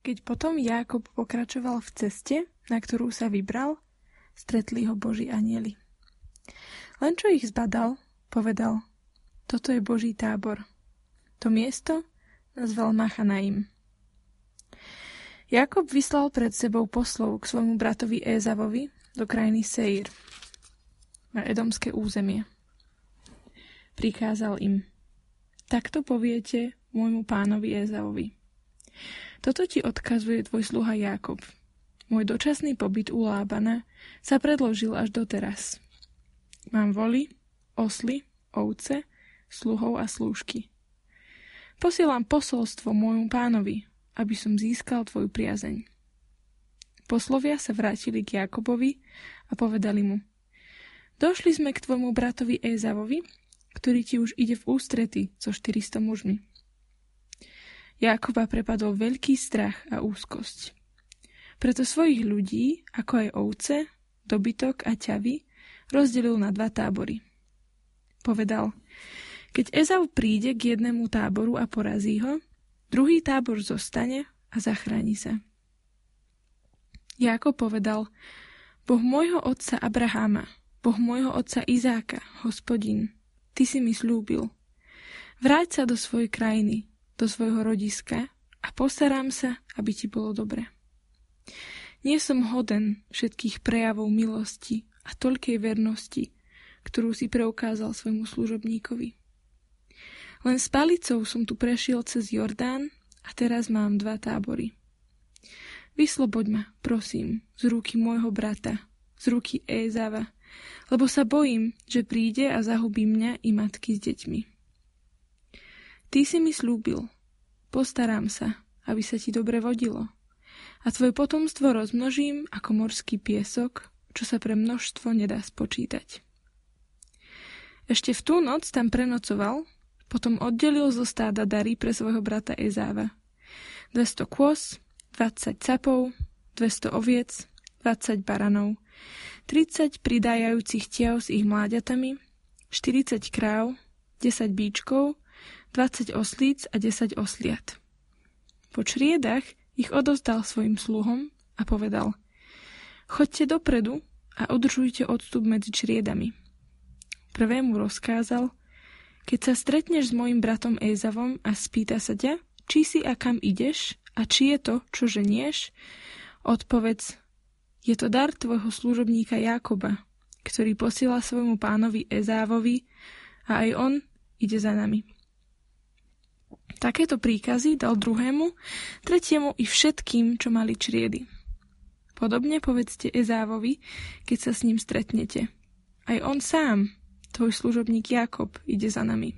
Keď potom Jákob pokračoval v ceste, na ktorú sa vybral, stretli ho Boží anieli. Len čo ich zbadal, povedal, toto je Boží tábor. To miesto nazval Machanaim. Jakob vyslal pred sebou poslov k svojmu bratovi Ézavovi do krajiny Seir, na edomské územie. Prikázal im, takto poviete môjmu pánovi Ézavovi. Toto ti odkazuje tvoj sluha Jákob. Môj dočasný pobyt u Lábana sa predložil až doteraz. Mám voli, osly, ovce, sluhov a slúžky. Posielam posolstvo môjmu pánovi, aby som získal tvoju priazeň. Poslovia sa vrátili k Jakobovi a povedali mu Došli sme k tvojmu bratovi Ézavovi, ktorý ti už ide v ústrety so 400 mužmi. Jakoba prepadol veľký strach a úzkosť. Preto svojich ľudí, ako aj ovce, dobytok a ťavy, rozdelil na dva tábory. Povedal, keď Ezau príde k jednému táboru a porazí ho, druhý tábor zostane a zachráni sa. Jákob povedal, Boh môjho otca Abraháma, Boh môjho otca Izáka, hospodin, ty si mi slúbil. Vráť sa do svojej krajiny, do svojho rodiska a postarám sa, aby ti bolo dobre. Nie som hoden všetkých prejavov milosti a toľkej vernosti, ktorú si preukázal svojmu služobníkovi. Len s palicou som tu prešiel cez Jordán a teraz mám dva tábory. Vysloboď ma, prosím, z ruky môjho brata, z ruky Ézava, lebo sa bojím, že príde a zahubí mňa i matky s deťmi. Ty si mi slúbil, postarám sa, aby sa ti dobre vodilo. A tvoje potomstvo rozmnožím ako morský piesok, čo sa pre množstvo nedá spočítať. Ešte v tú noc tam prenocoval, potom oddelil zo stáda dary pre svojho brata Ezáva. 200 kôz, 20 capov, 200 oviec, 20 baranov, 30 pridájajúcich tiev s ich mláďatami, 40 kráv, 10 bíčkov, 20 oslíc a 10 osliat. Po čriedach ich odozdal svojim sluhom a povedal Choďte dopredu a udržujte odstup medzi čriedami. Prvému rozkázal Keď sa stretneš s mojim bratom Ézavom a spýta sa ťa, či si a kam ideš a či je to, čo ženieš, odpovedz je to dar tvojho služobníka Jakoba, ktorý posiela svojmu pánovi Ezávovi a aj on ide za nami. Takéto príkazy dal druhému, tretiemu i všetkým, čo mali čriedy. Podobne povedzte Ezávovi, keď sa s ním stretnete. Aj on sám, tvoj služobník Jakob, ide za nami.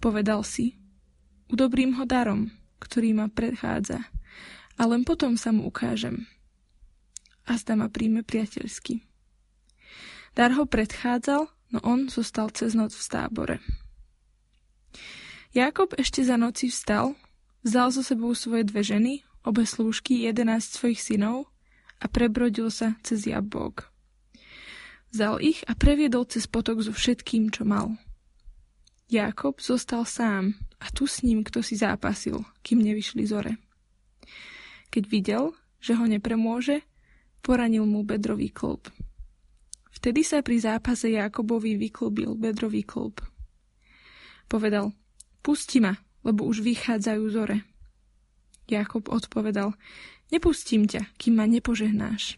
Povedal si, udobrím ho darom, ktorý ma predchádza, a len potom sa mu ukážem. A zda ma príjme priateľsky. Dar ho predchádzal, no on zostal cez noc v tábore. Jakob ešte za noci vstal, vzal so sebou svoje dve ženy, obe slúžky, jedenáct svojich synov a prebrodil sa cez Jabbok. Vzal ich a previedol cez potok so všetkým, čo mal. Jakob zostal sám a tu s ním kto si zápasil, kým nevyšli zore. Keď videl, že ho nepremôže, poranil mu bedrový klub. Vtedy sa pri zápase Jakobovi vyklbil bedrový klub. Povedal, Pusti ma, lebo už vychádzajú zore. Jakob odpovedal, nepustím ťa, kým ma nepožehnáš.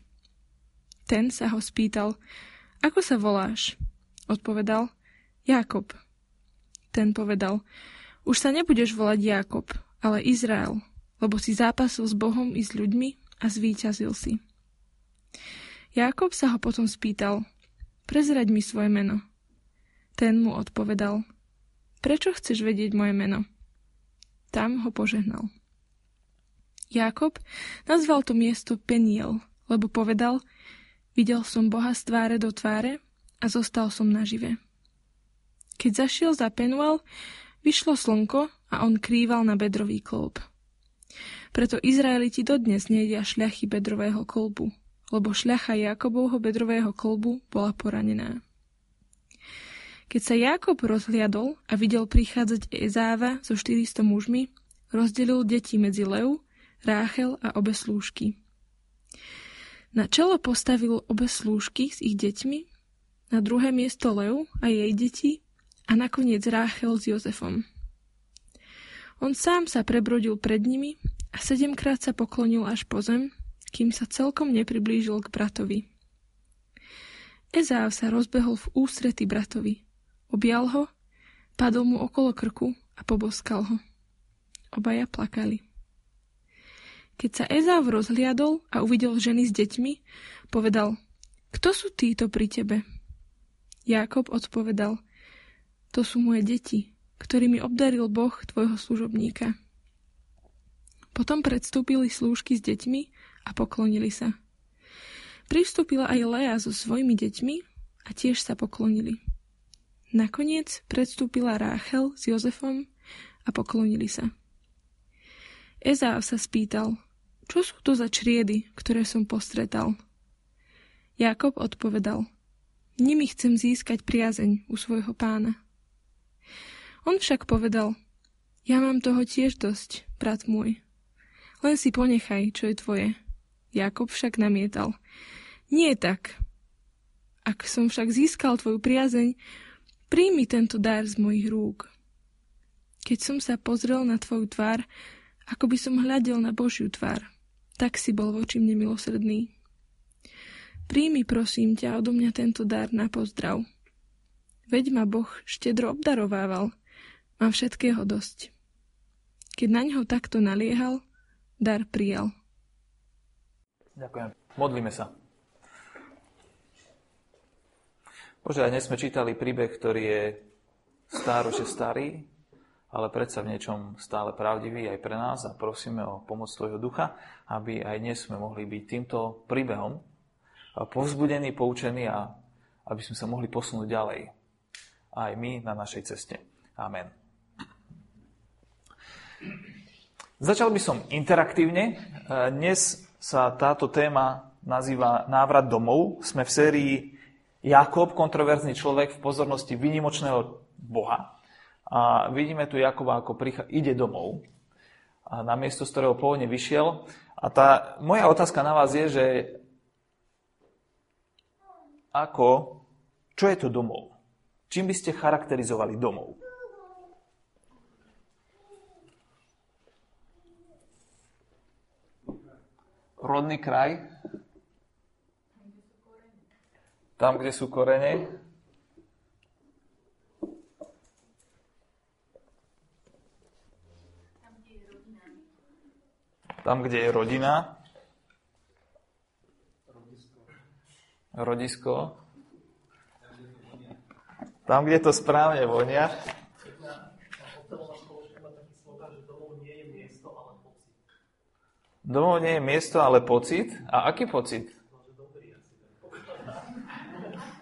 Ten sa ho spýtal, ako sa voláš? Odpovedal, Jakob. Ten povedal, už sa nebudeš volať Jakob, ale Izrael, lebo si zápasil s Bohom i s ľuďmi a zvíťazil si. Jakob sa ho potom spýtal, prezrať mi svoje meno. Ten mu odpovedal, Prečo chceš vedieť moje meno? Tam ho požehnal. Jakob nazval to miesto Peniel, lebo povedal, videl som Boha z tváre do tváre a zostal som nažive. Keď zašiel za Penuel, vyšlo slnko a on krýval na bedrový kolb. Preto Izraeliti dodnes nejedia šľachy bedrového kolbu, lebo šľacha Jakobovho bedrového kolbu bola poranená. Keď sa Jákob rozhliadol a videl prichádzať Ezáva so 400 mužmi, rozdelil deti medzi lev, Ráchel a obe slúžky. Na čelo postavil obe slúžky s ich deťmi, na druhé miesto Leu a jej deti a nakoniec Ráchel s Jozefom. On sám sa prebrodil pred nimi a sedemkrát sa poklonil až po zem, kým sa celkom nepriblížil k bratovi. Ezáv sa rozbehol v ústrety bratovi. Objal ho, padol mu okolo krku a poboskal ho. Obaja plakali. Keď sa Ezáv rozhliadol a uvidel ženy s deťmi, povedal, kto sú títo pri tebe? Jákob odpovedal, to sú moje deti, ktorými obdaril Boh tvojho služobníka. Potom predstúpili slúžky s deťmi a poklonili sa. Pristúpila aj Lea so svojimi deťmi a tiež sa poklonili. Nakoniec predstúpila Ráchel s Jozefom a poklonili sa. Ezáv sa spýtal, čo sú to za čriedy, ktoré som postretal? Jakob odpovedal, nimi chcem získať priazeň u svojho pána. On však povedal, ja mám toho tiež dosť, brat môj. Len si ponechaj, čo je tvoje. Jakob však namietal, nie tak. Ak som však získal tvoju priazeň, príjmi tento dar z mojich rúk. Keď som sa pozrel na tvoju tvár, ako by som hľadel na Božiu tvár, tak si bol voči mne milosrdný. Príjmi prosím ťa odo mňa tento dar na pozdrav. Veď ma Boh štedro obdarovával, mám všetkého dosť. Keď na ňo takto naliehal, dar prijal. Ďakujem. Modlíme sa. Bože, aj dnes sme čítali príbeh, ktorý je stáročne starý, ale predsa v niečom stále pravdivý aj pre nás a prosíme o pomoc Tvojho ducha, aby aj dnes sme mohli byť týmto príbehom povzbudení, poučení a aby sme sa mohli posunúť ďalej. Aj my na našej ceste. Amen. Začal by som interaktívne. Dnes sa táto téma nazýva Návrat domov. Sme v sérii Jakob, kontroverzný človek v pozornosti vynimočného Boha. A vidíme tu Jakoba, ako prichá, ide domov a na miesto, z ktorého pôvodne vyšiel. A tá moja otázka na vás je, že ako, čo je to domov? Čím by ste charakterizovali domov? Rodný kraj? Tam, kde sú korene. Tam, kde je rodina. Rodisko. Tam, kde to správne vonia. Domov nie je miesto, ale pocit. A aký pocit?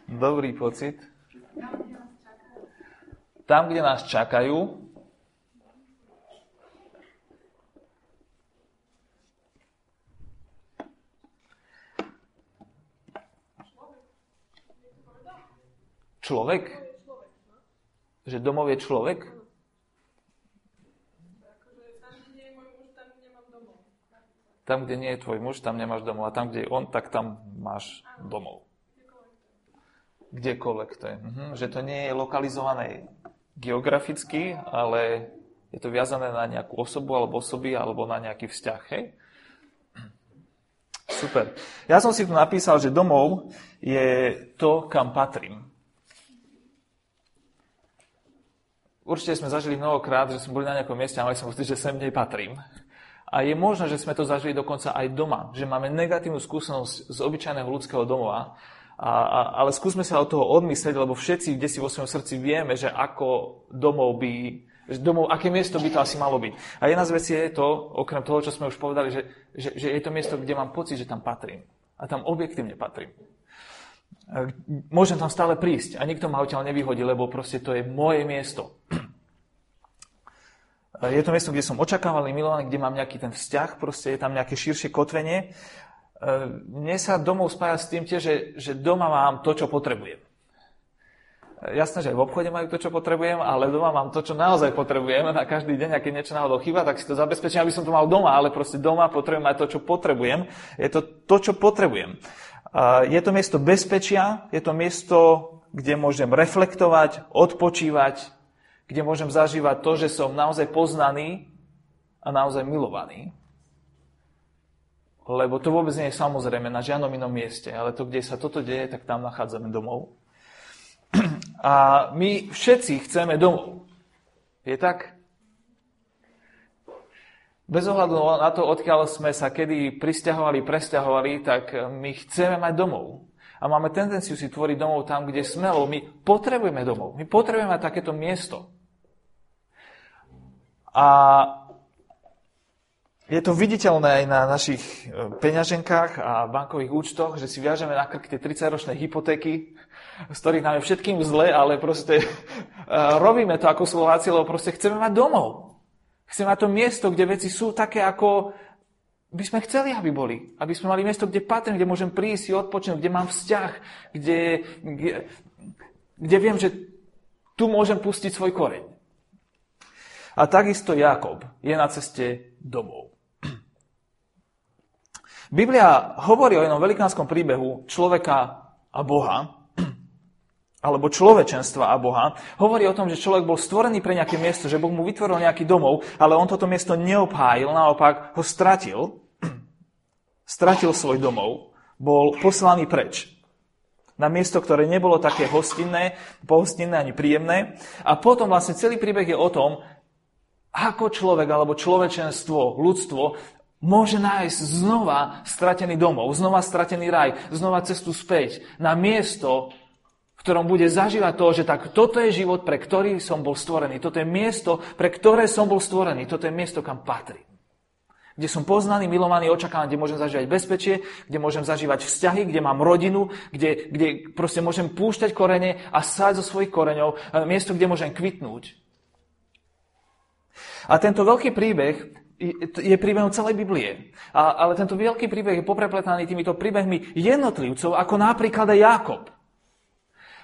Dobrý pocit. Tam, kde nás čakajú, človek? Že domov je človek? Tam, kde nie je tvoj muž, tam nemáš domov. A tam, kde je on, tak tam máš domov kdekoľvek to je. Mhm. Že to nie je lokalizované geograficky, ale je to viazané na nejakú osobu alebo osoby alebo na nejaký vzťah. Hej? Super. Ja som si tu napísal, že domov je to, kam patrím. Určite sme zažili mnohokrát, že sme boli na nejakom mieste a mali som pocit, že sem nepatrím. A je možné, že sme to zažili dokonca aj doma, že máme negatívnu skúsenosť z obyčajného ľudského domova a, a, ale skúsme sa od toho odmyslieť, lebo všetci kde si vo svojom srdci vieme, že ako domov by, že domov, aké miesto by to asi malo byť. A jedna z vecí je to, okrem toho, čo sme už povedali, že, že, že je to miesto, kde mám pocit, že tam patrím. A tam objektívne patrím. Môžem tam stále prísť a nikto ma odtiaľ nevyhodí, lebo proste to je moje miesto. Je to miesto, kde som očakávaný, milovaný, kde mám nejaký ten vzťah, proste je tam nejaké širšie kotvenie mne sa domov spája s tým tiež, že, že doma mám to, čo potrebujem. Jasné, že aj v obchode majú to, čo potrebujem, ale doma mám to, čo naozaj potrebujem na každý deň, a keď niečo náhodou chýba, tak si to zabezpečím, aby som to mal doma, ale proste doma potrebujem aj to, čo potrebujem. Je to to, čo potrebujem. Je to miesto bezpečia, je to miesto, kde môžem reflektovať, odpočívať, kde môžem zažívať to, že som naozaj poznaný a naozaj milovaný. Lebo to vôbec nie je samozrejme na žiadnom inom mieste, ale to, kde sa toto deje, tak tam nachádzame domov. A my všetci chceme domov. Je tak? Bez ohľadu na to, odkiaľ sme sa kedy pristahovali, presťahovali, tak my chceme mať domov. A máme tendenciu si tvoriť domov tam, kde sme, lebo my potrebujeme domov. My potrebujeme mať takéto miesto. A je to viditeľné aj na našich e, peňaženkách a bankových účtoch, že si viažeme na krk tie 30-ročné hypotéky, z ktorých nám je všetkým zle, ale proste uh, robíme to ako Slováci, lebo proste chceme mať domov. Chceme mať to miesto, kde veci sú také, ako by sme chceli, aby boli. Aby sme mali miesto, kde patrím, kde môžem prísť si odpočinúť, kde mám vzťah, kde, kde, kde viem, že tu môžem pustiť svoj koreň. A takisto Jakob je na ceste domov. Biblia hovorí o jednom velikánskom príbehu človeka a Boha, alebo človečenstva a Boha. Hovorí o tom, že človek bol stvorený pre nejaké miesto, že Boh mu vytvoril nejaký domov, ale on toto miesto neobhájil, naopak ho stratil. Stratil svoj domov, bol poslaný preč na miesto, ktoré nebolo také hostinné, pohostinné ani príjemné. A potom vlastne celý príbeh je o tom, ako človek alebo človečenstvo, ľudstvo môže nájsť znova stratený domov, znova stratený raj, znova cestu späť na miesto, v ktorom bude zažívať to, že tak toto je život, pre ktorý som bol stvorený. Toto je miesto, pre ktoré som bol stvorený. Toto je miesto, kam patrí. Kde som poznaný, milovaný, očakávaný, kde môžem zažívať bezpečie, kde môžem zažívať vzťahy, kde mám rodinu, kde, kde proste môžem púšťať korene a sáť zo svojich koreňov. Miesto, kde môžem kvitnúť. A tento veľký príbeh je príbehom celej Biblie. A, ale tento veľký príbeh je poprepletaný týmito príbehmi jednotlivcov, ako napríklad aj Jakob.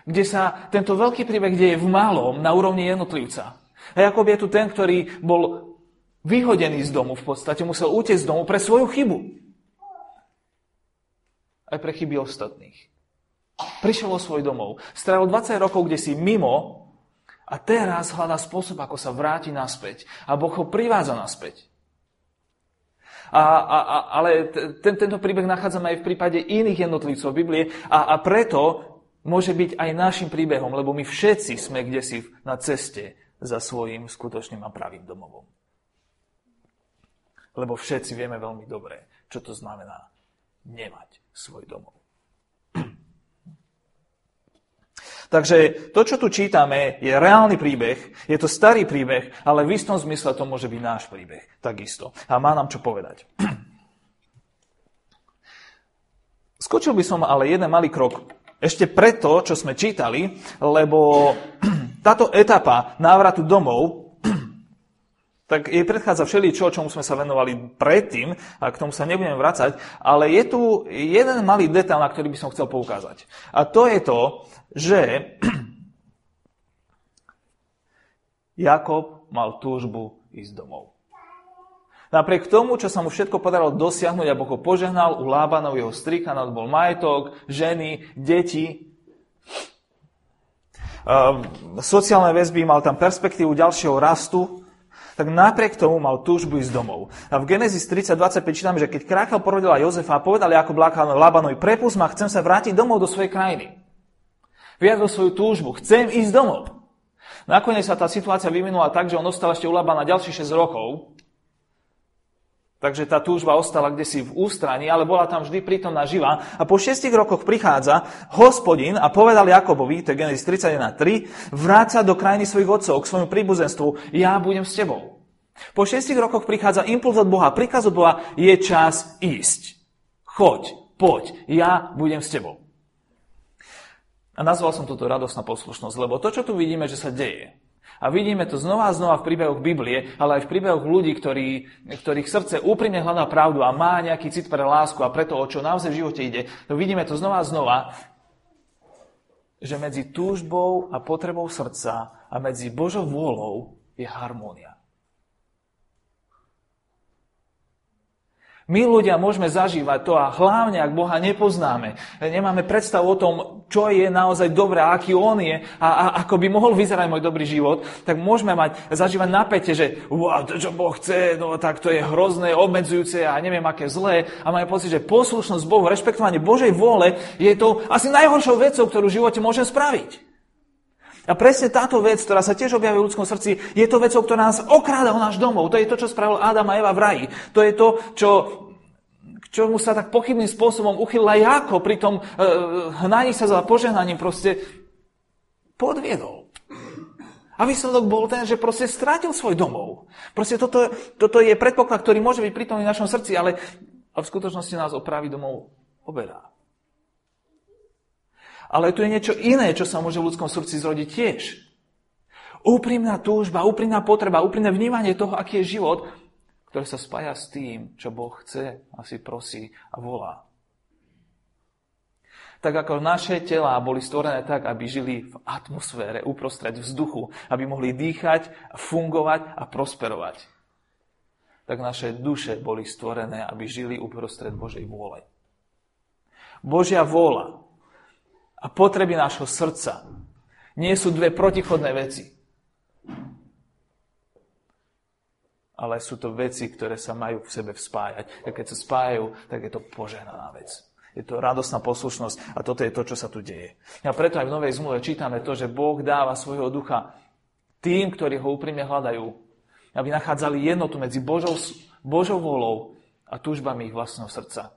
Kde sa tento veľký príbeh deje v malom, na úrovni jednotlivca. A Jakob je tu ten, ktorý bol vyhodený z domu v podstate, musel utiecť z domu pre svoju chybu. Aj pre chyby ostatných. Prišiel o svoj domov. Strávil 20 rokov, kde si mimo a teraz hľadá spôsob, ako sa vráti naspäť. A Boh ho privádza naspäť. A, a, a, ale ten, tento príbeh nachádzame aj v prípade iných jednotlivcov Biblie a, a preto môže byť aj našim príbehom, lebo my všetci sme kde si na ceste za svojim skutočným a pravým domovom. Lebo všetci vieme veľmi dobre, čo to znamená nemať svoj domov. Takže to, čo tu čítame, je reálny príbeh, je to starý príbeh, ale v istom zmysle to môže byť náš príbeh. Takisto. A má nám čo povedať. Skočil by som ale jeden malý krok ešte preto, čo sme čítali, lebo táto etapa návratu domov tak jej predchádza všeličo, čomu sme sa venovali predtým, a k tomu sa nebudeme vrácať, ale je tu jeden malý detail, na ktorý by som chcel poukázať. A to je to, že Jakob mal túžbu ísť domov. Napriek tomu, čo sa mu všetko podarilo dosiahnuť, a Boh ho požehnal, u Lábanov jeho strika, bol majetok, ženy, deti, sociálne väzby, mal tam perspektívu ďalšieho rastu, tak napriek tomu mal túžbu ísť domov. A v Genesis 30.25 čítame, že keď kráchal porodila Jozefa a povedal ako Labanovi, prepust ma, chcem sa vrátiť domov do svojej krajiny. Vyjadril svoju túžbu, chcem ísť domov. Nakoniec sa tá situácia vyvinula tak, že on ostal ešte u Labana ďalších 6 rokov, Takže tá túžba ostala kde si v ústraní, ale bola tam vždy prítomná živá. A po šiestich rokoch prichádza hospodin a povedal Jakobovi, to je Genesis 31.3, vráca do krajiny svojich otcov, k svojmu príbuzenstvu, ja budem s tebou. Po šiestich rokoch prichádza impuls od Boha, príkaz od Boha, je čas ísť. Choď, poď, ja budem s tebou. A nazval som toto radosná poslušnosť, lebo to, čo tu vidíme, že sa deje, a vidíme to znova a znova v príbehoch Biblie, ale aj v príbehoch ľudí, ktorí, ktorých srdce úprimne hľadá pravdu a má nejaký cit pre lásku a preto, o čo naozaj v živote ide. To vidíme to znova a znova, že medzi túžbou a potrebou srdca a medzi Božou vôľou je harmónia. My ľudia môžeme zažívať to a hlavne, ak Boha nepoznáme, nemáme predstavu o tom, čo je naozaj dobré, aký On je a, a ako by mohol vyzerať môj dobrý život, tak môžeme mať, zažívať napätie, že wow, to, čo Boh chce, no tak to je hrozné, obmedzujúce a neviem aké zlé. A máme pocit, že poslušnosť Bohu, rešpektovanie Božej vôle je to asi najhoršou vecou, ktorú v živote môžem spraviť. A presne táto vec, ktorá sa tiež objavuje v ľudskom srdci, je to vecou, ktorá nás okráda o náš domov. To je to, čo spravil Adam a Eva v raji. To je to, čo, k čomu sa tak pochybným spôsobom uchylila Jáko pri tom e, hnaní sa za požehnaním proste podviedol. A výsledok bol ten, že proste strátil svoj domov. Proste toto, toto je predpoklad, ktorý môže byť prítomný v našom srdci, ale v skutočnosti nás opraví domov oberá. Ale tu je niečo iné, čo sa môže v ľudskom srdci zrodiť tiež. Úprimná túžba, úprimná potreba, úprimné vnímanie toho, aký je život, ktoré sa spája s tým, čo Boh chce a si prosí a volá. Tak ako naše telá boli stvorené tak, aby žili v atmosfére, uprostred vzduchu, aby mohli dýchať, fungovať a prosperovať. Tak naše duše boli stvorené, aby žili uprostred Božej vôle. Božia vôľa a potreby nášho srdca nie sú dve protichodné veci. Ale sú to veci, ktoré sa majú v sebe vspájať. A keď sa spájajú, tak je to požehnaná vec. Je to radosná poslušnosť a toto je to, čo sa tu deje. A preto aj v Novej zmluve čítame to, že Boh dáva svojho ducha tým, ktorí ho úprimne hľadajú, aby nachádzali jednotu medzi Božou, Božou volou a túžbami ich vlastného srdca.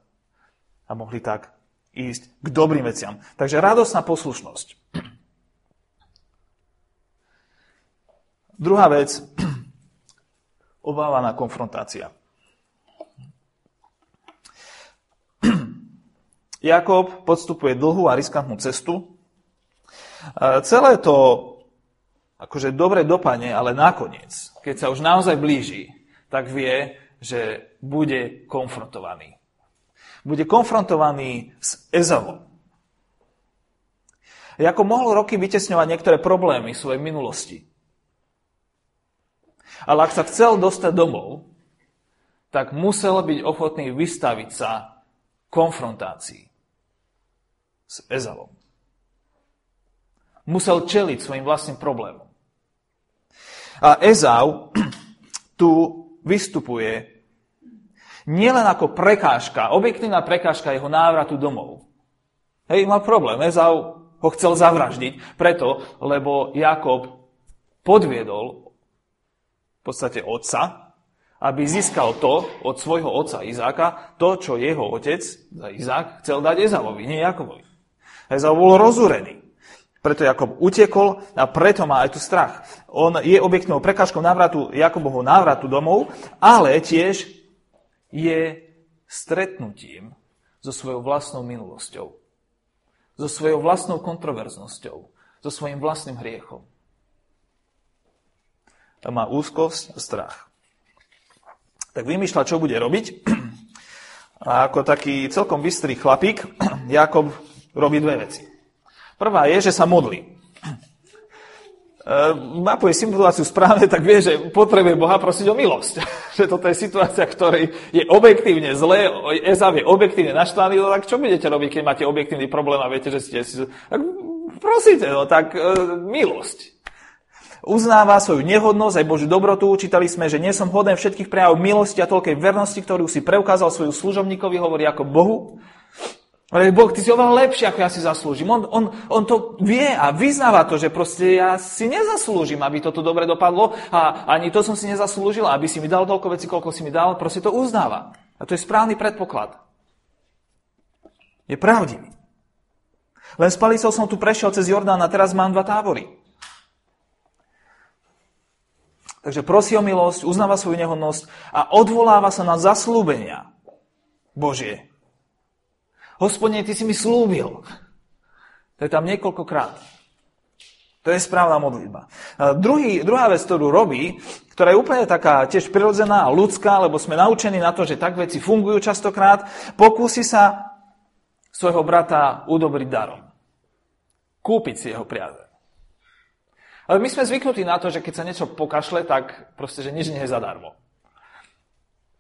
A mohli tak ísť k dobrým veciam. Takže radosná poslušnosť. Druhá vec, obávaná konfrontácia. Jakob podstupuje dlhú a riskantnú cestu. Celé to akože dobre dopadne, ale nakoniec, keď sa už naozaj blíži, tak vie, že bude konfrontovaný bude konfrontovaný s Ezavom. Jako mohol roky vytesňovať niektoré problémy svojej minulosti. Ale ak sa chcel dostať domov, tak musel byť ochotný vystaviť sa konfrontácii s Ezavom. Musel čeliť svojim vlastným problémom. A Ezau tu vystupuje nielen ako prekážka, objektívna prekážka jeho návratu domov. Hej, mal problém. Ezau ho chcel zavraždiť preto, lebo Jakob podviedol v podstate otca, aby získal to od svojho otca Izáka, to, čo jeho otec, Izák, chcel dať Ezavovi, nie Jakobovi. Ezau bol rozúrený. Preto Jakob utekol a preto má aj tu strach. On je objektnou prekážkou návratu Jakobovho návratu domov, ale tiež je stretnutím so svojou vlastnou minulosťou, so svojou vlastnou kontroverznosťou, so svojím vlastným hriechom. A má úzkosť a strach. Tak vymýšľa, čo bude robiť. A ako taký celkom bystrý chlapík, Jakob robí dve veci. Prvá je, že sa modlí. Ehm, mapuje situáciu správne, tak vie, že potrebuje Boha prosiť o milosť. že toto je situácia, ktorej je objektívne zlé, Ezav je objektívne naštvaný, no tak čo budete robiť, keď máte objektívny problém a viete, že ste. Tak prosíte, no tak e, milosť. Uznáva svoju nehodnosť aj Božiu dobrotu. Čítali sme, že nie som hoden všetkých prejavov milosti a toľkej vernosti, ktorú si preukázal svoju služobníkovi, hovorí ako Bohu. Ale Boh, ty si oveľa lepší, ako ja si zaslúžim. On, on, on to vie a vyznáva to, že proste ja si nezaslúžim, aby toto dobre dopadlo a ani to som si nezaslúžil, aby si mi dal toľko veci, koľko si mi dal. Proste to uznáva. A to je správny predpoklad. Je pravdivý. Len s som tu prešiel cez Jordán a teraz mám dva tábory. Takže prosí o milosť, uznáva svoju nehodnosť a odvoláva sa na zaslúbenia Božie. Hospodine, ty si mi slúbil. To je tam niekoľkokrát. To je správna modlitba. druhý, druhá vec, ktorú robí, ktorá je úplne taká tiež prirodzená a ľudská, lebo sme naučení na to, že tak veci fungujú častokrát, pokúsi sa svojho brata udobriť darom. kúpiť si jeho priazeň. Ale my sme zvyknutí na to, že keď sa niečo pokašle, tak proste, že nič nie je zadarmo.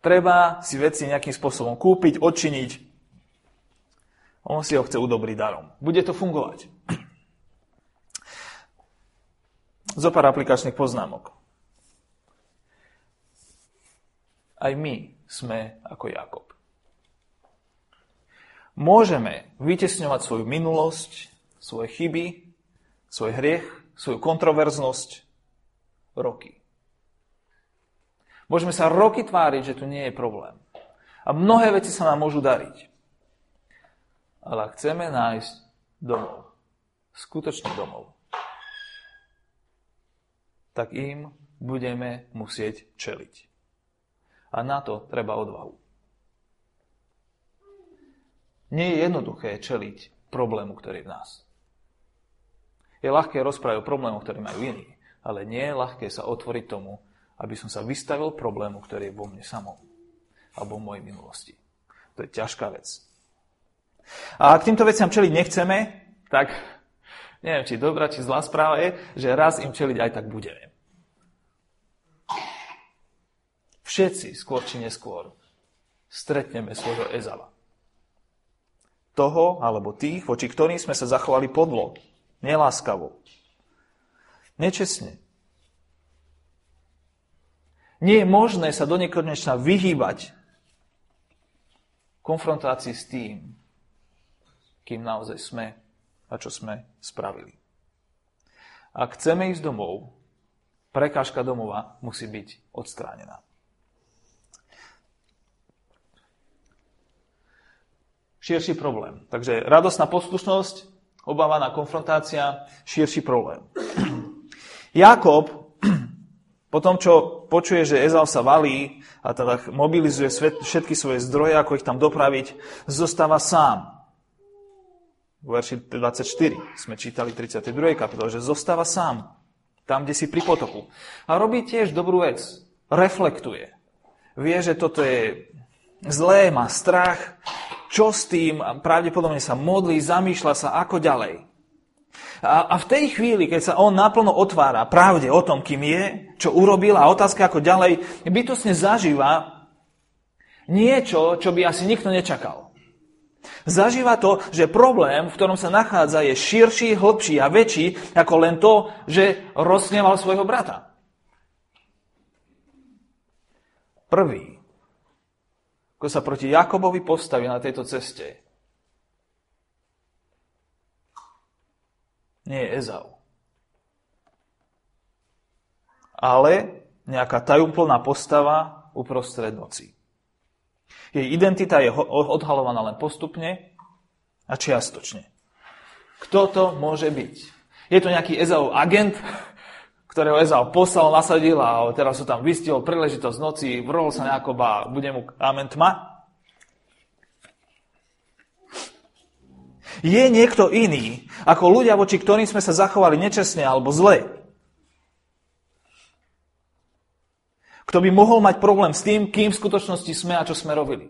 Treba si veci nejakým spôsobom kúpiť, odčiniť. On si ho chce udobriť darom. Bude to fungovať. Zopár aplikačných poznámok. Aj my sme ako Jakob. Môžeme vytesňovať svoju minulosť, svoje chyby, svoj hriech, svoju kontroverznosť roky. Môžeme sa roky tváriť, že tu nie je problém. A mnohé veci sa nám môžu dariť. Ale chceme nájsť domov, skutočný domov, tak im budeme musieť čeliť. A na to treba odvahu. Nie je jednoduché čeliť problému, ktorý je v nás. Je ľahké rozprávať o problémoch, ktoré majú iní, ale nie je ľahké sa otvoriť tomu, aby som sa vystavil problému, ktorý je vo mne samom alebo v mojej minulosti. To je ťažká vec. A ak týmto veciam čeliť nechceme, tak neviem, či dobrá, či zlá správa je, že raz im čeliť aj tak budeme. Všetci, skôr či neskôr, stretneme svojho Ezava. Toho, alebo tých, voči ktorým sme sa zachovali podlo, neláskavo, nečestne. Nie je možné sa do nekonečna vyhýbať konfrontácii s tým, kým naozaj sme a čo sme spravili. Ak chceme ísť domov, prekážka domova musí byť odstránená. Širší problém. Takže radosná poslušnosť obávaná konfrontácia, širší problém. Jakob, po tom, čo počuje, že Ezau sa valí a teda mobilizuje všetky svoje zdroje, ako ich tam dopraviť, zostáva sám. Verši 24 sme čítali 32. kapitole, že zostáva sám, tam, kde si pri potoku. A robí tiež dobrú vec. Reflektuje. Vie, že toto je zlé, má strach, čo s tým, pravdepodobne sa modlí, zamýšľa sa, ako ďalej. A, a v tej chvíli, keď sa on naplno otvára pravde o tom, kým je, čo urobil a otázka ako ďalej, bytosne zažíva niečo, čo by asi nikto nečakal. Zažíva to, že problém, v ktorom sa nachádza, je širší, hlbší a väčší ako len to, že rozsneval svojho brata. Prvý ako sa proti Jakobovi postaví na tejto ceste, nie je Ezau. Ale nejaká tajúplná postava uprostred noci. Jej identita je odhalovaná len postupne a čiastočne. Kto to môže byť? Je to nejaký Ezau agent, ktorého Ezau poslal, nasadil a teraz sa tam vystihol príležitosť noci, vrhol sa na Jakoba, bude mu amen tma. Je niekto iný, ako ľudia, voči ktorým sme sa zachovali nečestne alebo zle. Kto by mohol mať problém s tým, kým v skutočnosti sme a čo sme robili.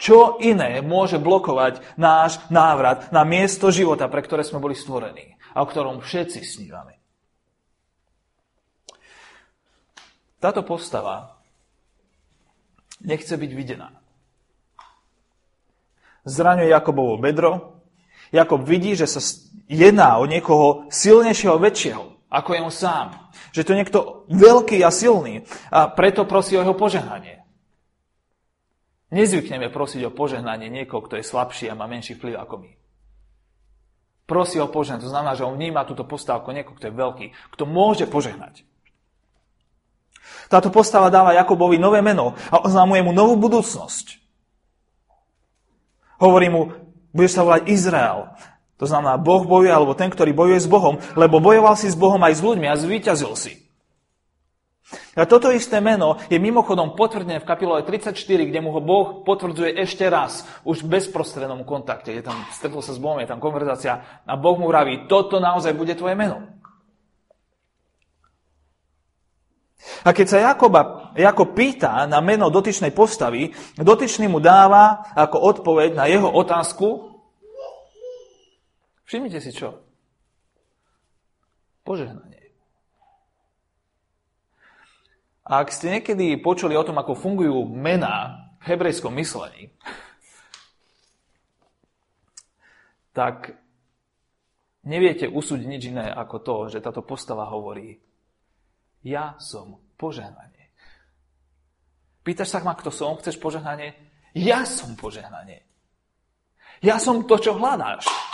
Čo iné môže blokovať náš návrat na miesto života, pre ktoré sme boli stvorení a o ktorom všetci snívame? Táto postava nechce byť videná. Zraňuje Jakobovo bedro. Jakob vidí, že sa jedná o niekoho silnejšieho, väčšieho, ako je on sám. Že to niekto veľký a silný a preto prosí o jeho požehnanie. Nezvykneme prosiť o požehnanie niekoho, kto je slabší a má menší vplyv ako my. Prosí o požehnanie, to znamená, že on vníma túto postavu ako niekoho, kto je veľký, kto môže požehnať. Táto postava dáva Jakobovi nové meno a oznamuje mu novú budúcnosť. Hovorí mu, budeš sa volať Izrael. To znamená, Boh bojuje, alebo ten, ktorý bojuje s Bohom, lebo bojoval si s Bohom aj s ľuďmi a zvíťazil si. A toto isté meno je mimochodom potvrdené v kapitole 34, kde mu ho Boh potvrdzuje ešte raz, už v bezprostrednom kontakte. Je tam, stretol sa s Bohom, je tam konverzácia a Boh mu vraví, toto naozaj bude tvoje meno. A keď sa Jakoba ako pýta na meno dotyčnej postavy, dotyčný mu dáva ako odpoveď na jeho otázku. Všimnite si čo? Požehnanie. Ak ste niekedy počuli o tom, ako fungujú mená v hebrejskom myslení, tak neviete usúdiť nič iné ako to, že táto postava hovorí ja som požehnanie. Pýtaš sa ma, kto som? Chceš požehnanie? Ja som požehnanie. Ja som to, čo hľadáš.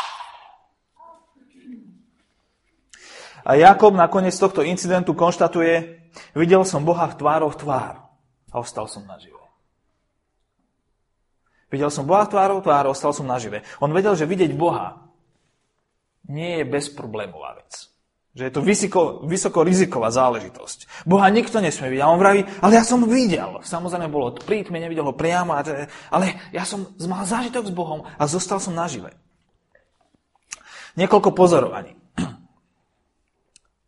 A Jakob nakoniec tohto incidentu konštatuje, videl som Boha v tvárov tvár a ostal som nažive. Videl som Boha v tvárov tvár a ostal som nažive. On vedel, že vidieť Boha nie je bezproblémová vec. Že je to vysoko, vysoko riziková záležitosť. Boha nikto nesmie vidieť. A on vraví, ale ja som videl. Samozrejme bolo prítme, nevidel ho priamo, ale ja som mal zážitok s Bohom a zostal som nažive. Niekoľko pozorovaní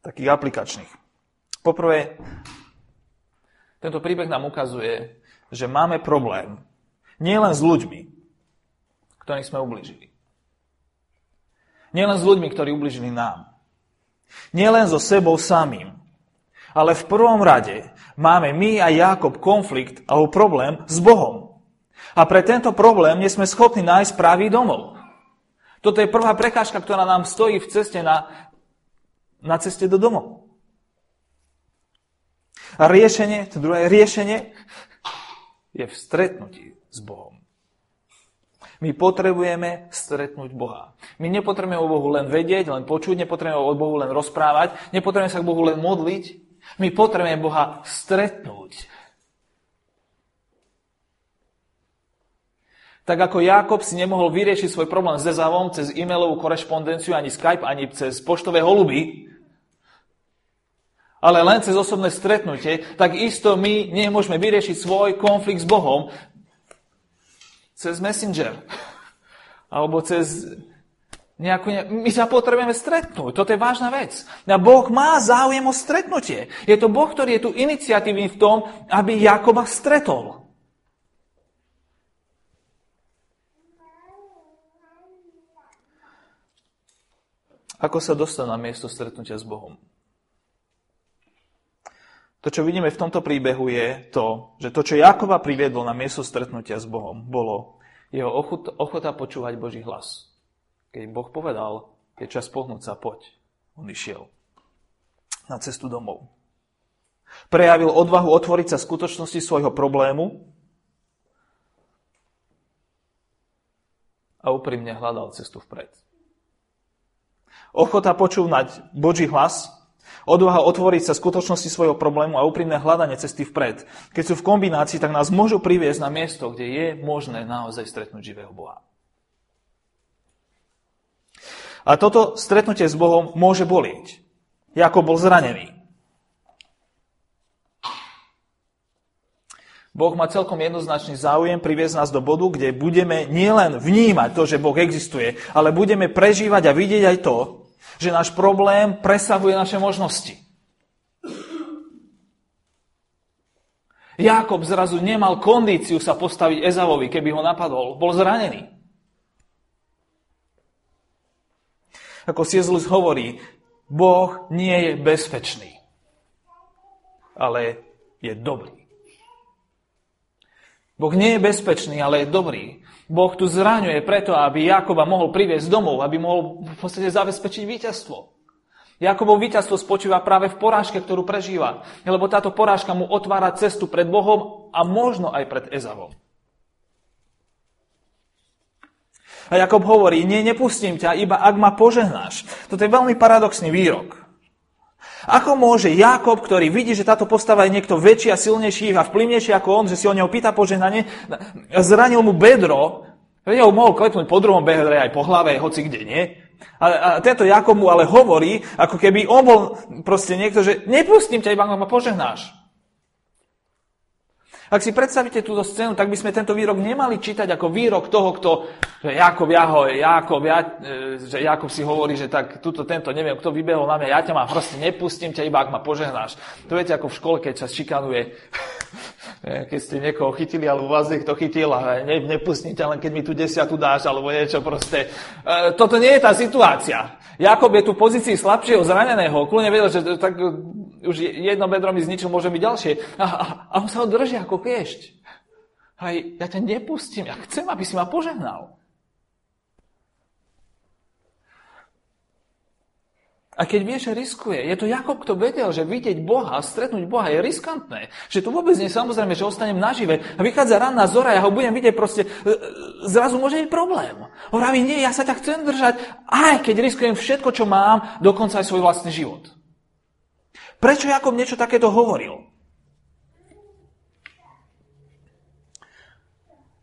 takých aplikačných. Poprvé, tento príbeh nám ukazuje, že máme problém nielen s ľuďmi, ktorým sme ubližili. Nielen s ľuďmi, ktorí ubližili nám. Nielen so sebou samým. Ale v prvom rade máme my a Jakob konflikt alebo problém s Bohom. A pre tento problém nie sme schopní nájsť pravý domov. Toto je prvá prekážka, ktorá nám stojí v ceste na na ceste do domov. A riešenie, to druhé riešenie, je v stretnutí s Bohom. My potrebujeme stretnúť Boha. My nepotrebujeme o Bohu len vedieť, len počuť, nepotrebujeme o Bohu len rozprávať, nepotrebujeme sa k Bohu len modliť. My potrebujeme Boha stretnúť. Tak ako Jakob si nemohol vyriešiť svoj problém s Ezavom cez e-mailovú korešpondenciu, ani Skype, ani cez poštové holuby, ale len cez osobné stretnutie, tak isto my nemôžeme vyriešiť svoj konflikt s Bohom cez Messenger. Alebo cez nejakú... Ne... My sa potrebujeme stretnúť. Toto je vážna vec. A Boh má záujem o stretnutie. Je to Boh, ktorý je tu iniciatívny v tom, aby Jakoba stretol. Ako sa dostať na miesto stretnutia s Bohom? To, čo vidíme v tomto príbehu, je to, že to, čo Jakoba priviedlo na miesto stretnutia s Bohom, bolo jeho ochota, počúvať Boží hlas. Keď Boh povedal, je čas pohnúť sa, poď. On išiel na cestu domov. Prejavil odvahu otvoriť sa skutočnosti svojho problému a úprimne hľadal cestu vpred. Ochota počúvať Boží hlas, odvaha otvoriť sa skutočnosti svojho problému a úprimné hľadanie cesty vpred. Keď sú v kombinácii, tak nás môžu priviesť na miesto, kde je možné naozaj stretnúť živého Boha. A toto stretnutie s Bohom môže bolieť. Jako bol zranený. Boh má celkom jednoznačný záujem priviesť nás do bodu, kde budeme nielen vnímať to, že Boh existuje, ale budeme prežívať a vidieť aj to, že náš problém presahuje naše možnosti. Jakob zrazu nemal kondíciu sa postaviť Ezavovi, keby ho napadol. Bol zranený. Ako Siezlus hovorí, Boh nie je bezpečný, ale je dobrý. Boh nie je bezpečný, ale je dobrý. Boh tu zraňuje preto, aby Jakoba mohol priviesť domov, aby mohol v podstate zabezpečiť víťazstvo. Jakobov víťazstvo spočíva práve v porážke, ktorú prežíva. Lebo táto porážka mu otvára cestu pred Bohom a možno aj pred Ezavom. A Jakob hovorí, nie, nepustím ťa, iba ak ma požehnáš. Toto je veľmi paradoxný výrok. Ako môže Jakob, ktorý vidí, že táto postava je niekto väčší a silnejší a vplyvnejší ako on, že si o neho pýta požehnanie, zranil mu bedro, veď ho mohol klepnúť po druhom bedre aj po hlave, hoci kde, nie? A, a tento Jakob mu ale hovorí, ako keby on bol proste niekto, že nepustím ťa, iba ma požehnáš. Ak si predstavíte túto scénu, tak by sme tento výrok nemali čítať ako výrok toho, kto, že Jakob, ja ho, Jakob, ja, e, že Jakob si hovorí, že tak tuto, tento, neviem, kto vybehol na mňa, ja ťa mám proste nepustím ťa, iba ak ma požehnáš. To viete, ako v škole, keď sa šikanuje keď ste niekoho chytili, alebo vás niekto chytil a ne, nepustím ťa, len keď mi tu desiatu dáš, alebo niečo proste. E, toto nie je tá situácia. Jakob je tu v pozícii slabšieho, zraneného. Kľudne vedel, že tak už jedno bedro mi zničil, môže byť ďalšie. A, a, a on sa ho drží ako kliešť. Hej, ja ťa nepustím, ja chcem, aby si ma požehnal. A keď vieš, že riskuje, je to Jakob, kto vedel, že vidieť Boha, stretnúť Boha je riskantné. Že to vôbec nie je samozrejme, že ostanem nažive a vychádza ranná zora, ja ho budem vidieť proste, e, e, zrazu môže byť problém. Vraví, nie, ja sa tak chcem držať, aj keď riskujem všetko, čo mám, dokonca aj svoj vlastný život. Prečo Jakob niečo takéto hovoril?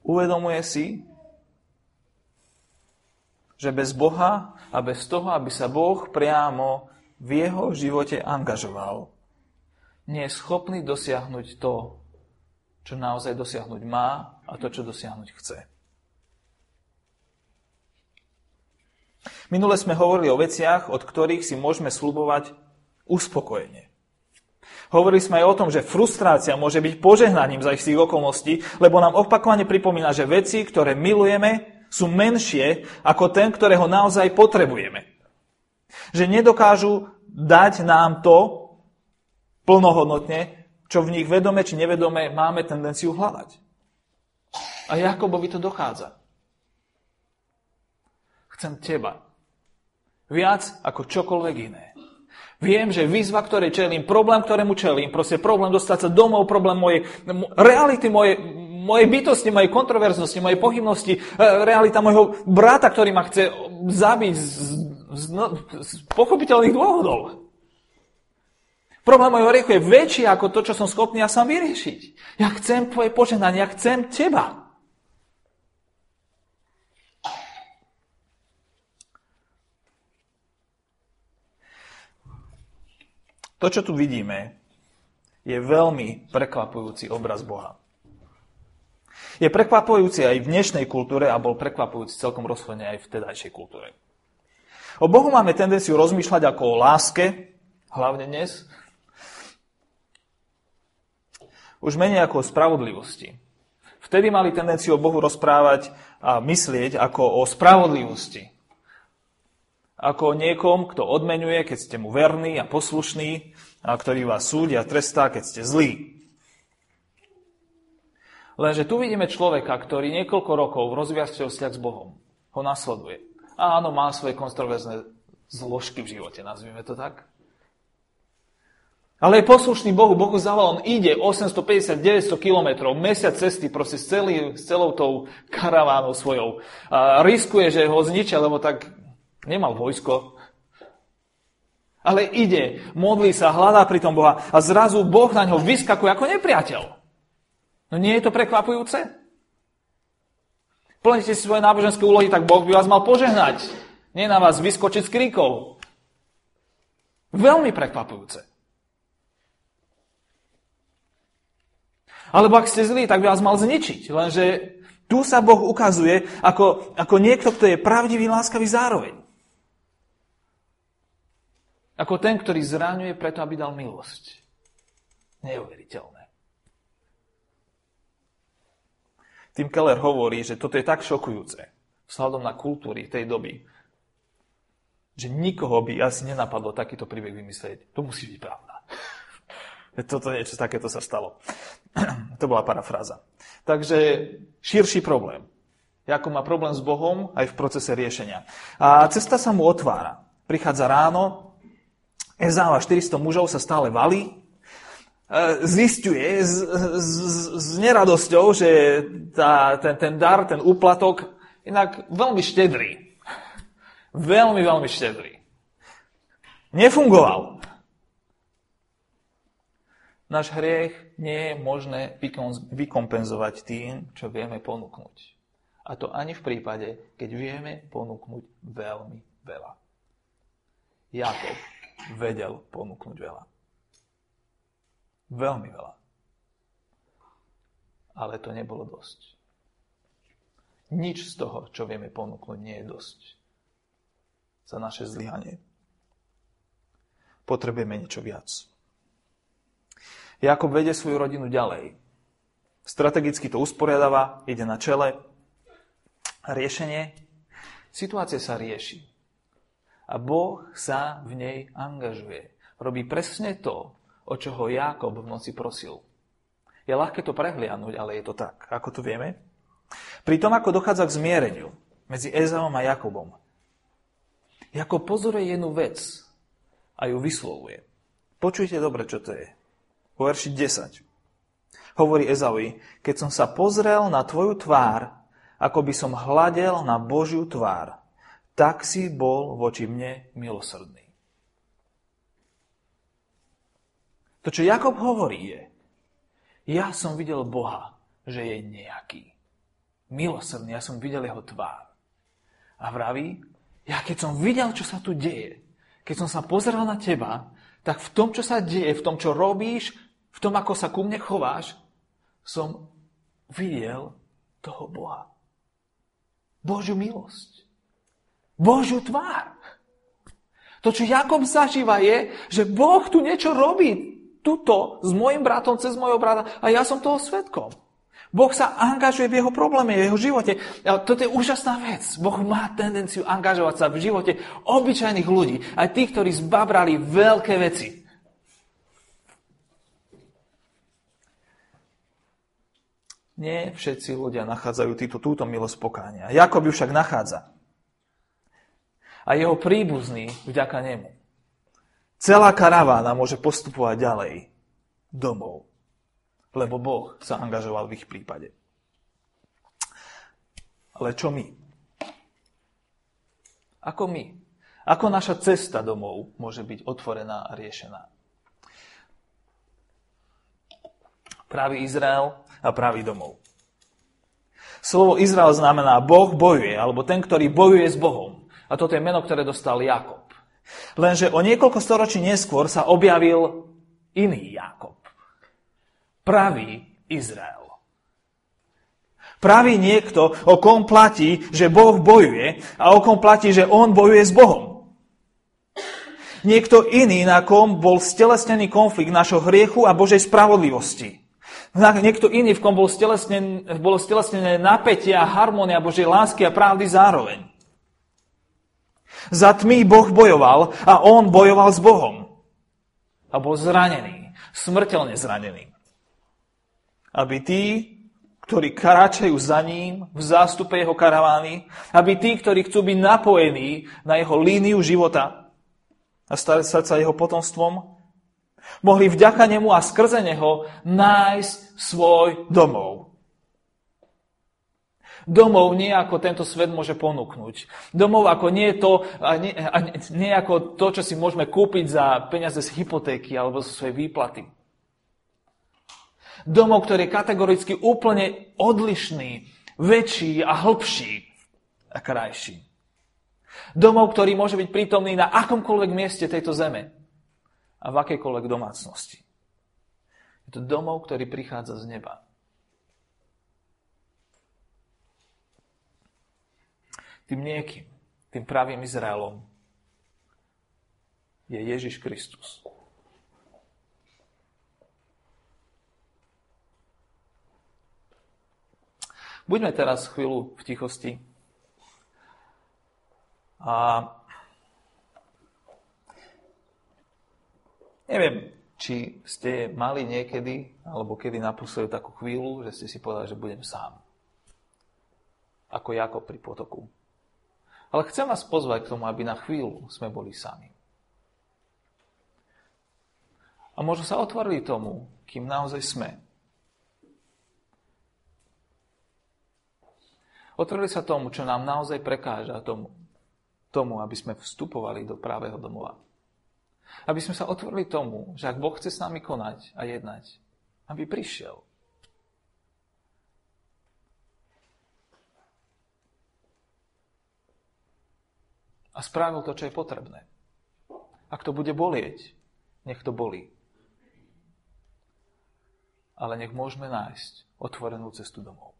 Uvedomuje si, že bez Boha a bez toho, aby sa Boh priamo v jeho živote angažoval, nie je schopný dosiahnuť to, čo naozaj dosiahnuť má a to, čo dosiahnuť chce. Minule sme hovorili o veciach, od ktorých si môžeme slubovať uspokojenie. Hovorili sme aj o tom, že frustrácia môže byť požehnaním za istých okolností, lebo nám opakovane pripomína, že veci, ktoré milujeme, sú menšie ako ten, ktorého naozaj potrebujeme. Že nedokážu dať nám to plnohodnotne, čo v nich vedome či nevedome máme tendenciu hľadať. A Jakobovi to dochádza. Chcem teba. Viac ako čokoľvek iné. Viem, že výzva, ktorej čelím, problém, ktorému čelím, proste problém dostať sa domov, problém mojej reality, mojej, mojej bytosti, mojej kontroverznosti, mojej pochybnosti, e, realita môjho brata, ktorý ma chce zabiť z, z, no, z pochopiteľných dôvodov. Problém mojho riechu je väčší ako to, čo som schopný ja sám vyriešiť. Ja chcem tvoje poženanie, ja chcem teba. To, čo tu vidíme, je veľmi prekvapujúci obraz Boha. Je prekvapujúci aj v dnešnej kultúre a bol prekvapujúci celkom rozhodne aj v tedajšej kultúre. O Bohu máme tendenciu rozmýšľať ako o láske, hlavne dnes, už menej ako o spravodlivosti. Vtedy mali tendenciu o Bohu rozprávať a myslieť ako o spravodlivosti. Ako o niekom, kto odmenuje, keď ste mu verní a poslušní, ktorý vás súdia trestá, keď ste zlí. Lenže tu vidíme človeka, ktorý niekoľko rokov rozvíja vzťah s Bohom. Ho nasleduje. A áno, má svoje kontroverzné zložky v živote, nazvime to tak. Ale je poslušný Bohu, Bohu zavolal, on ide 850-900 kilometrov, mesiac cesty, proste s, celý, s celou tou karavánou svojou. A riskuje, že ho zničia, lebo tak nemal vojsko. Ale ide, modlí sa, hľadá pri tom Boha a zrazu Boh na ňo vyskakuje ako nepriateľ. No nie je to prekvapujúce? Plníte si svoje náboženské úlohy, tak Boh by vás mal požehnať. Nie na vás vyskočiť s kríkov. Veľmi prekvapujúce. Alebo ak ste zlí, tak by vás mal zničiť. Lenže tu sa Boh ukazuje ako, ako niekto, kto je pravdivý, láskavý zároveň. Ako ten, ktorý zraňuje preto, aby dal milosť. Neuveriteľné. Tim Keller hovorí, že toto je tak šokujúce vzhľadom na kultúry tej doby, že nikoho by asi nenapadlo takýto príbeh vymyslieť. To musí byť pravda. Toto niečo takéto sa stalo. to bola parafráza. Takže širší problém. Ako má problém s Bohom aj v procese riešenia. A cesta sa mu otvára. Prichádza ráno, Ezáva 400 mužov sa stále valí, E, zistuje s, s, s neradosťou, že tá, ten, ten dar, ten úplatok, inak veľmi štedrý. Veľmi, veľmi štedrý. Nefungoval. Náš hriech nie je možné vykompenzovať tým, čo vieme ponúknuť. A to ani v prípade, keď vieme ponúknuť veľmi veľa. Jakob vedel ponúknuť veľa. Veľmi veľa. Ale to nebolo dosť. Nič z toho, čo vieme ponúknuť, nie je dosť za naše zlyhanie. Potrebujeme niečo viac. Jakob vedie svoju rodinu ďalej. strategicky to usporiadáva, ide na čele. Riešenie. Situácia sa rieši. A Boh sa v nej angažuje. Robí presne to, o čo ho Jákob v noci prosil. Je ľahké to prehliadnúť, ale je to tak. Ako to vieme? Pri tom, ako dochádza k zmiereniu medzi Ezaom a Jakobom, Jakob pozoruje jednu vec a ju vyslovuje. Počujte dobre, čo to je. Po verši 10. Hovorí Ezaovi, keď som sa pozrel na tvoju tvár, ako by som hľadel na Božiu tvár, tak si bol voči mne milosrdný. To, čo Jakob hovorí je, ja som videl Boha, že je nejaký. Milosrdný, ja som videl jeho tvár. A vraví, ja keď som videl, čo sa tu deje, keď som sa pozeral na teba, tak v tom, čo sa deje, v tom, čo robíš, v tom, ako sa ku mne chováš, som videl toho Boha. Božiu milosť. Božiu tvár. To, čo Jakob zažíva, je, že Boh tu niečo robí. Tuto s mojim bratom, cez mojho brata a ja som toho svetkom. Boh sa angažuje v jeho probléme, v jeho živote. A toto je úžasná vec. Boh má tendenciu angažovať sa v živote obyčajných ľudí, aj tých, ktorí zbabrali veľké veci. Nie všetci ľudia nachádzajú týto, túto milosť pokánia. Jakob ju však nachádza. A jeho príbuzný vďaka nemu. Celá karavána môže postupovať ďalej domov. Lebo Boh sa angažoval v ich prípade. Ale čo my? Ako my? Ako naša cesta domov môže byť otvorená a riešená? Pravý Izrael a pravý domov. Slovo Izrael znamená Boh bojuje, alebo ten, ktorý bojuje s Bohom. A toto je meno, ktoré dostal Jakob. Lenže o niekoľko storočí neskôr sa objavil iný Jakob. Pravý Izrael. Pravý niekto, o kom platí, že Boh bojuje a o kom platí, že on bojuje s Bohom. Niekto iný, na kom bol stelesnený konflikt našho hriechu a Božej spravodlivosti. Niekto iný, v kom bol stelesnené, bolo stelesnené napätie a harmónia Božej lásky a pravdy zároveň. Za tmy Boh bojoval a on bojoval s Bohom. A bol zranený, smrteľne zranený. Aby tí, ktorí kráčajú za ním v zástupe jeho karavány, aby tí, ktorí chcú byť napojení na jeho líniu života a stať sa jeho potomstvom, mohli vďaka nemu a skrze neho nájsť svoj domov. Domov nie ako tento svet môže ponúknuť. Domov ako nie, to, a nie, a nie ako to, čo si môžeme kúpiť za peniaze z hypotéky alebo zo svojej výplaty. Domov, ktorý je kategoricky úplne odlišný, väčší a hlbší a krajší. Domov, ktorý môže byť prítomný na akomkoľvek mieste tejto zeme a v akejkoľvek domácnosti. Je to domov, ktorý prichádza z neba. Tým niekým, tým pravým Izraelom je Ježiš Kristus. Buďme teraz chvíľu v tichosti a Neviem, či ste mali niekedy, alebo kedy naposledy takú chvíľu, že ste si povedali, že budem sám. Ako Jakob pri potoku. Ale chcem vás pozvať k tomu, aby na chvíľu sme boli sami. A možno sa otvorili tomu, kým naozaj sme. Otvorili sa tomu, čo nám naozaj prekáža tomu, tomu, aby sme vstupovali do právého domova. Aby sme sa otvorili tomu, že ak Boh chce s nami konať a jednať, aby prišiel. A spravil to, čo je potrebné. Ak to bude bolieť, nech to bolí. Ale nech môžeme nájsť otvorenú cestu domov.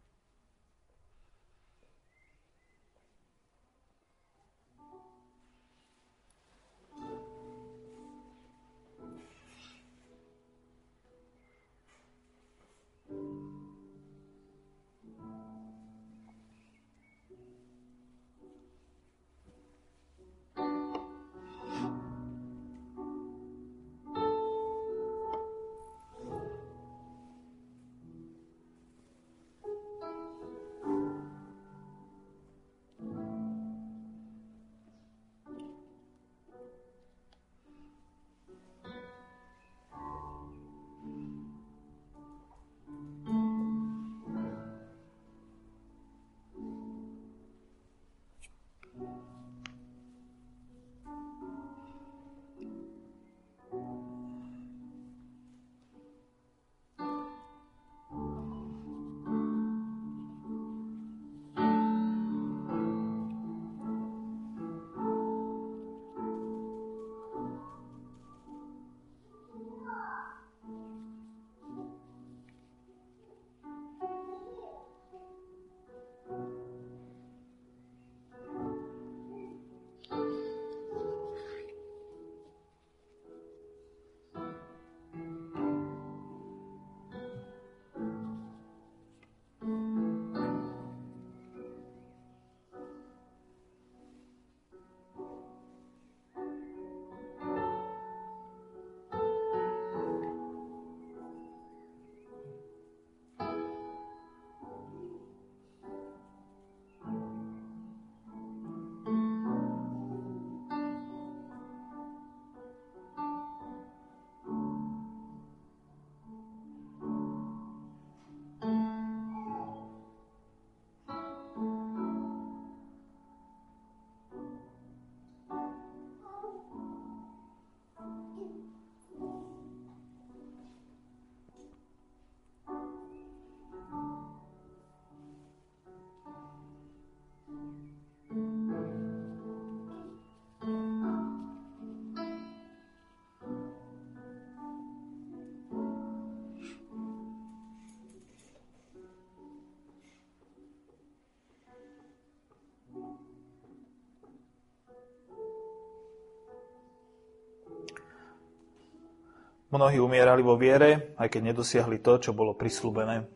Mnohí umierali vo viere, aj keď nedosiahli to, čo bolo prislúbené,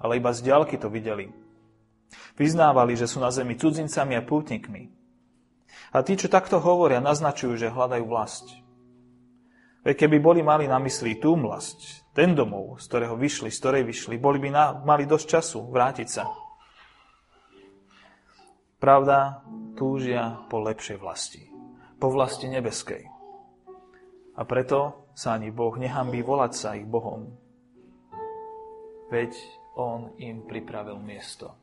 ale iba z ďalky to videli. Vyznávali, že sú na zemi cudzincami a pútnikmi. A tí, čo takto hovoria, naznačujú, že hľadajú vlast. Veď keby boli mali na mysli tú vlast, ten domov, z ktorého vyšli, z ktorej vyšli, boli by na, mali dosť času vrátiť sa. Pravda, túžia po lepšej vlasti, po vlasti nebeskej. A preto sa ani Boh nehambí volať sa ich Bohom. Veď On im pripravil miesto.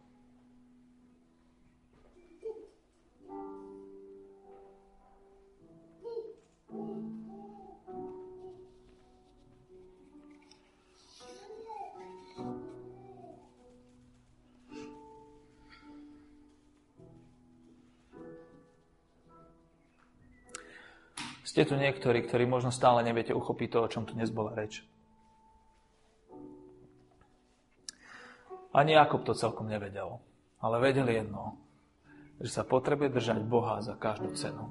Ste tu niektorí, ktorí možno stále neviete uchopiť to, o čom tu dnes bola reč. Ani Jakob to celkom nevedel, ale vedel jedno, že sa potrebuje držať Boha za každú cenu.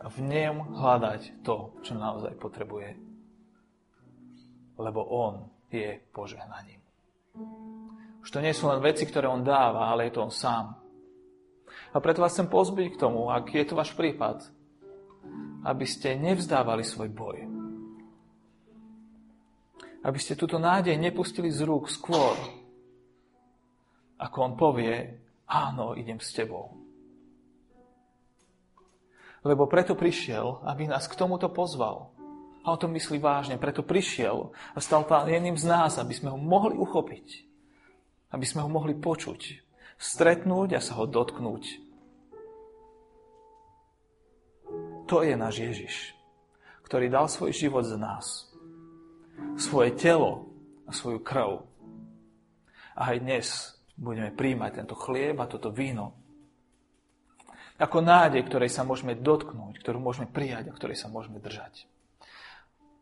A v ňom hľadať to, čo naozaj potrebuje. Lebo On je požehnaním. Už to nie sú len veci, ktoré On dáva, ale je to On sám. A preto vás chcem pozbyť k tomu, ak je to váš prípad, aby ste nevzdávali svoj boj. Aby ste túto nádej nepustili z rúk skôr, ako on povie, áno, idem s tebou. Lebo preto prišiel, aby nás k tomuto pozval. A o tom myslí vážne. Preto prišiel a stal jedným z nás, aby sme ho mohli uchopiť. Aby sme ho mohli počuť. Stretnúť a sa ho dotknúť To je náš Ježiš, ktorý dal svoj život za nás. Svoje telo a svoju krv. A aj dnes budeme príjmať tento chlieb a toto víno. Ako nádej, ktorej sa môžeme dotknúť, ktorú môžeme prijať a ktorej sa môžeme držať.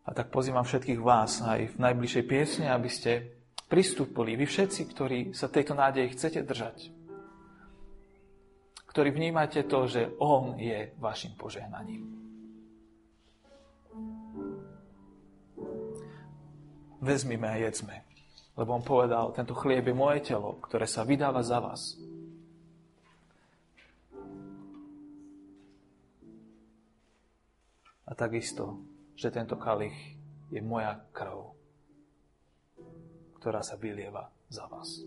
A tak pozývam všetkých vás aj v najbližšej piesne, aby ste pristúpili, vy všetci, ktorí sa tejto nádeji chcete držať ktorí vnímate to, že On je vašim požehnaním. Vezmime a jedzme, lebo On povedal, tento chlieb je moje telo, ktoré sa vydáva za vás. A takisto, že tento kalich je moja krv, ktorá sa vylieva za vás.